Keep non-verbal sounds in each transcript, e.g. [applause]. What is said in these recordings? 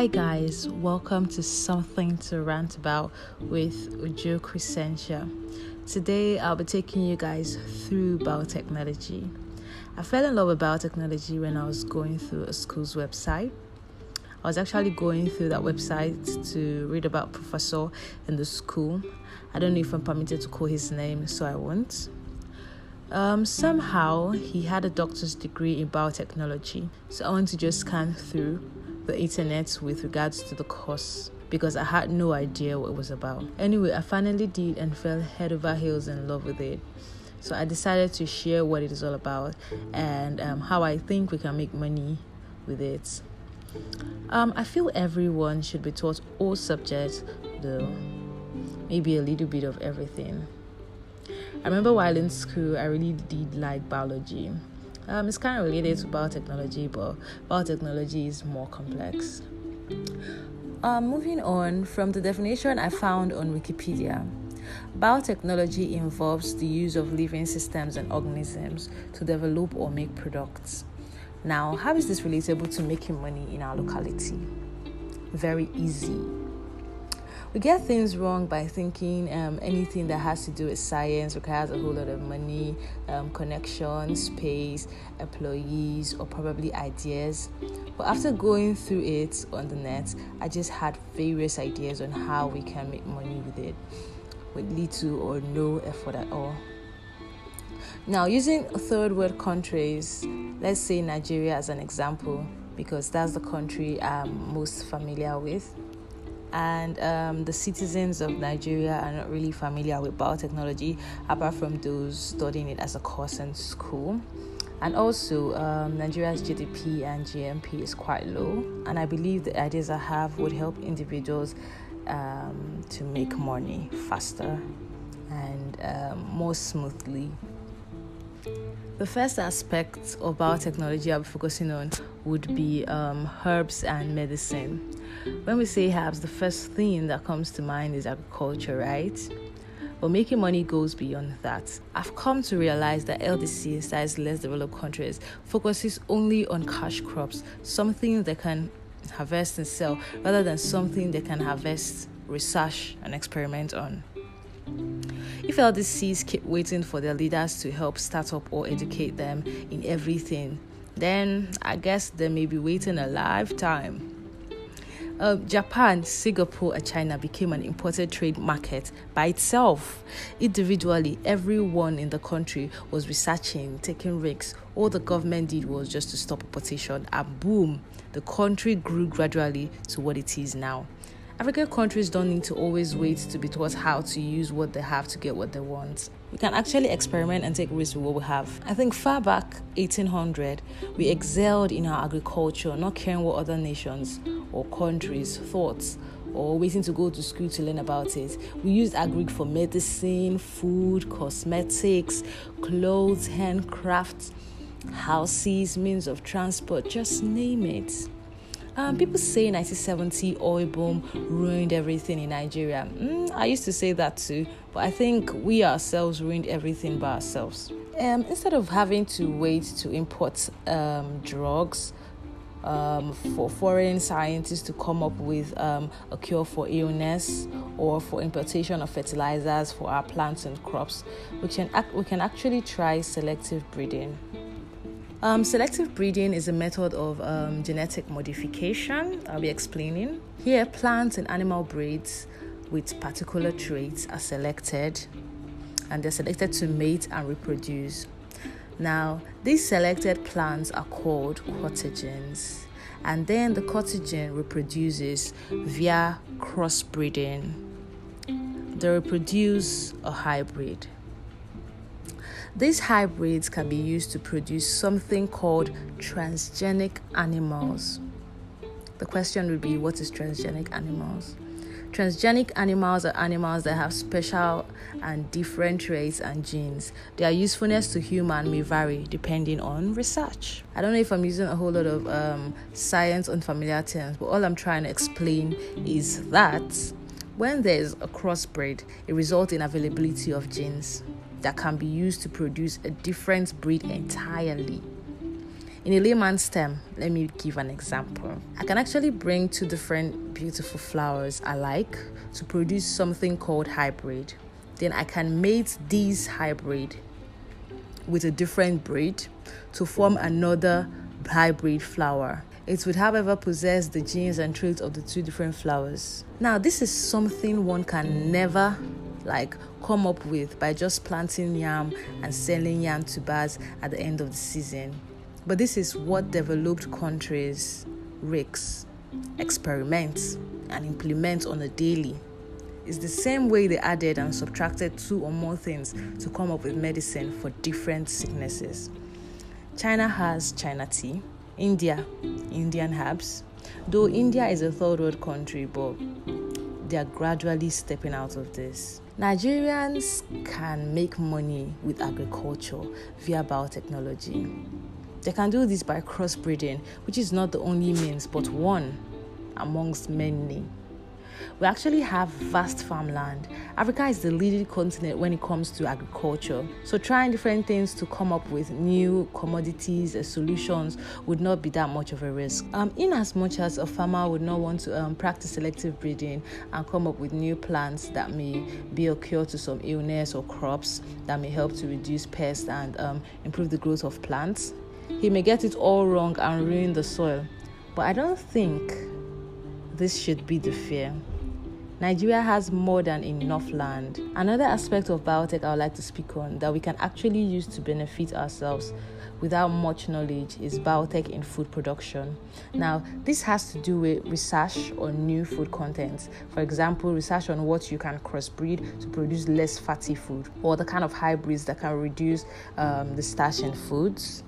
Hi, guys, welcome to Something to Rant About with Ujo Crescentia. Today, I'll be taking you guys through biotechnology. I fell in love with biotechnology when I was going through a school's website. I was actually going through that website to read about professor in the school. I don't know if I'm permitted to call his name, so I won't. Um, somehow he had a doctor's degree in biotechnology, so I want to just scan through the internet with regards to the course because I had no idea what it was about. Anyway, I finally did and fell head over heels in love with it. So I decided to share what it is all about and um, how I think we can make money with it. Um, I feel everyone should be taught all subjects, though maybe a little bit of everything. I remember while in school, I really did like biology. Um, it's kind of related to biotechnology, but biotechnology is more complex. Um, moving on from the definition I found on Wikipedia, biotechnology involves the use of living systems and organisms to develop or make products. Now, how is this relatable to making money in our locality? Very easy we get things wrong by thinking um, anything that has to do with science requires a whole lot of money, um, connections, space, employees, or probably ideas. But after going through it on the net, I just had various ideas on how we can make money with it with little or no effort at all. Now, using third world countries, let's say Nigeria as an example, because that's the country I'm most familiar with and um, the citizens of Nigeria are not really familiar with biotechnology apart from those studying it as a course in school. And also, um, Nigeria's GDP and GNP is quite low, and I believe the ideas I have would help individuals um, to make money faster and um, more smoothly. The first aspect of biotechnology I'll be focusing on would be um, herbs and medicine. When we say herbs, the first thing that comes to mind is agriculture, right? But making money goes beyond that. I've come to realize that LDC, is less developed countries, focuses only on cash crops, something they can harvest and sell, rather than something they can harvest, research, and experiment on. If LDCs keep waiting for their leaders to help start up or educate them in everything, then I guess they may be waiting a lifetime. Uh, Japan, Singapore, and China became an important trade market by itself. Individually, everyone in the country was researching, taking risks. All the government did was just to stop a petition, and boom, the country grew gradually to what it is now. African countries don't need to always wait to be taught how to use what they have to get what they want. We can actually experiment and take risks with what we have. I think far back 1800, we excelled in our agriculture, not caring what other nations or countries thoughts, or waiting to go to school to learn about it. We used agri for medicine, food, cosmetics, clothes, handcrafts, houses, means of transport, just name it. Um, people say 1970 oil boom ruined everything in Nigeria. Mm, I used to say that too, but I think we ourselves ruined everything by ourselves. Um, instead of having to wait to import um, drugs um, for foreign scientists to come up with um, a cure for illness or for importation of fertilizers for our plants and crops, we can, we can actually try selective breeding. Um, selective breeding is a method of um, genetic modification. I'll be explaining. Here, plants and animal breeds with particular traits are selected and they're selected to mate and reproduce. Now, these selected plants are called cultigens, and then the cultigen reproduces via crossbreeding. They reproduce a hybrid. These hybrids can be used to produce something called transgenic animals. The question would be what is transgenic animals? Transgenic animals are animals that have special and different traits and genes. Their usefulness to human may vary depending on research. I don't know if I'm using a whole lot of um, science unfamiliar terms, but all I'm trying to explain is that when there's a crossbreed, it results in availability of genes that can be used to produce a different breed entirely. In a layman's term, let me give an example. I can actually bring two different beautiful flowers alike to produce something called hybrid. Then I can mate these hybrid with a different breed to form another hybrid flower. It would, however, possess the genes and traits of the two different flowers. Now, this is something one can never like come up with by just planting yam and selling yam tubers at the end of the season. But this is what developed countries risk, experiment, and implement on a daily. It's the same way they added and subtracted two or more things to come up with medicine for different sicknesses. China has China tea, India, Indian herbs. Though India is a third world country, but they are gradually stepping out of this. Nigerians can make money with agriculture via biotechnology. They can do this by crossbreeding, which is not the only means, but one amongst many. We actually have vast farmland. Africa is the leading continent when it comes to agriculture. So, trying different things to come up with new commodities and solutions would not be that much of a risk. Um, in as much as a farmer would not want to um, practice selective breeding and come up with new plants that may be a cure to some illness or crops that may help to reduce pests and um, improve the growth of plants, he may get it all wrong and ruin the soil. But I don't think this should be the fear. Nigeria has more than enough land. Another aspect of biotech I would like to speak on that we can actually use to benefit ourselves without much knowledge is biotech in food production. Now, this has to do with research on new food contents. For example, research on what you can crossbreed to produce less fatty food, or the kind of hybrids that can reduce um, the starch in foods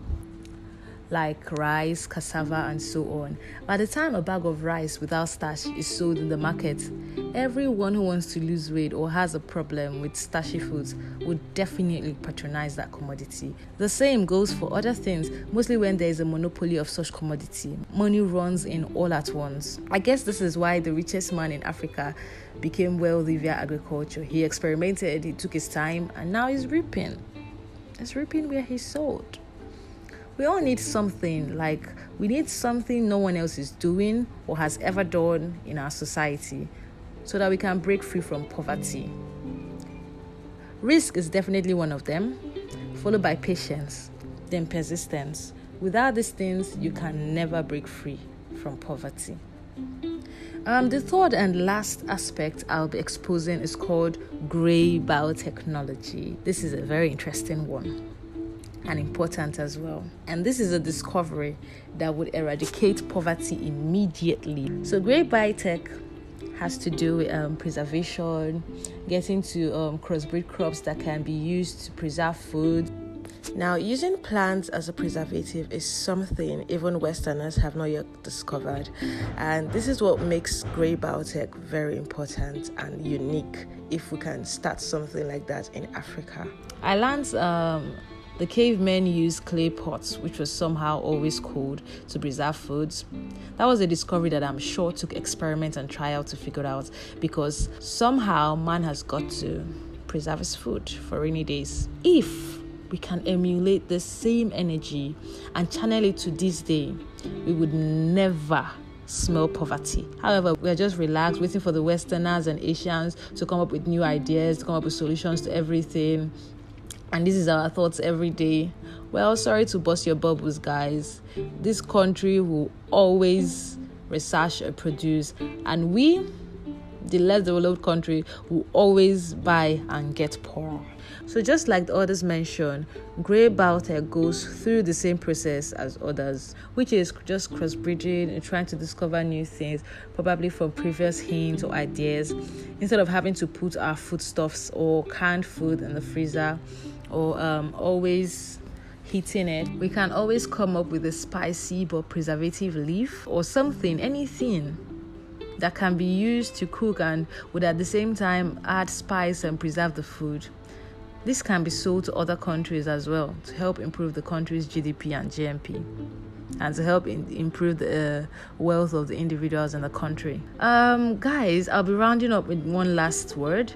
like rice, cassava, and so on. By the time a bag of rice without starch is sold in the market, everyone who wants to lose weight or has a problem with starchy foods would definitely patronize that commodity. The same goes for other things, mostly when there is a monopoly of such commodity. Money runs in all at once. I guess this is why the richest man in Africa became wealthy via agriculture. He experimented, he took his time, and now he's reaping. He's reaping where he sowed we all need something like we need something no one else is doing or has ever done in our society so that we can break free from poverty. Risk is definitely one of them, followed by patience, then persistence. Without these things, you can never break free from poverty. Um, the third and last aspect I'll be exposing is called grey biotechnology. This is a very interesting one and important as well. And this is a discovery that would eradicate poverty immediately. So, Grey Biotech has to do with um, preservation, getting to um, crossbreed crops that can be used to preserve food. Now, using plants as a preservative is something even Westerners have not yet discovered, and this is what makes grey biotech very important and unique. If we can start something like that in Africa, I learned um, the cavemen used clay pots, which was somehow always cold, to preserve foods. That was a discovery that I'm sure took experiment and trial to figure out because somehow man has got to preserve his food for rainy days. If we can emulate the same energy and channel it to this day, we would never smell poverty. However, we are just relaxed, waiting for the Westerners and Asians to come up with new ideas, to come up with solutions to everything and this is our thoughts every day. Well, sorry to bust your bubbles, guys. This country will always research and produce, and we, the less developed country, will always buy and get poorer. So, just like the others mentioned, Grey Biotech goes through the same process as others, which is just crossbreeding and trying to discover new things, probably from previous hints or ideas, instead of having to put our foodstuffs or canned food in the freezer or um, always heating it, we can always come up with a spicy but preservative leaf or something, anything that can be used to cook and would at the same time add spice and preserve the food. This can be sold to other countries as well to help improve the country's GDP and GNP and to help in, improve the uh, wealth of the individuals in the country. Um, guys, I'll be rounding up with one last word.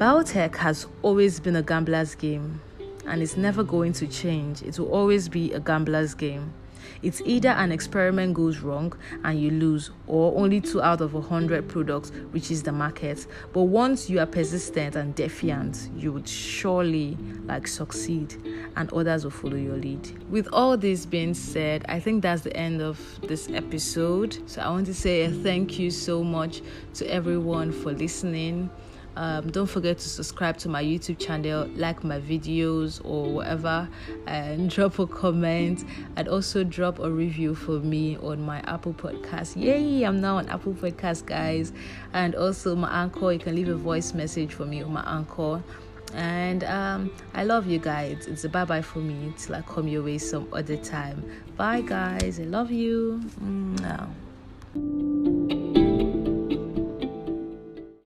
Biotech has always been a gambler's game and it's never going to change. It will always be a gambler's game. It's either an experiment goes wrong and you lose, or only two out of a hundred products reaches the market. But once you are persistent and defiant, you would surely like succeed and others will follow your lead. With all this being said, I think that's the end of this episode. So I want to say a thank you so much to everyone for listening. Um, don't forget to subscribe to my YouTube channel, like my videos or whatever, and [laughs] drop a comment and also drop a review for me on my Apple Podcast. Yay! I'm now on Apple Podcast, guys, and also my Anchor. You can leave a voice message for me on my Anchor. And um, I love you guys. It's a bye bye for me till I come your way some other time. Bye, guys. I love you. Mm-hmm.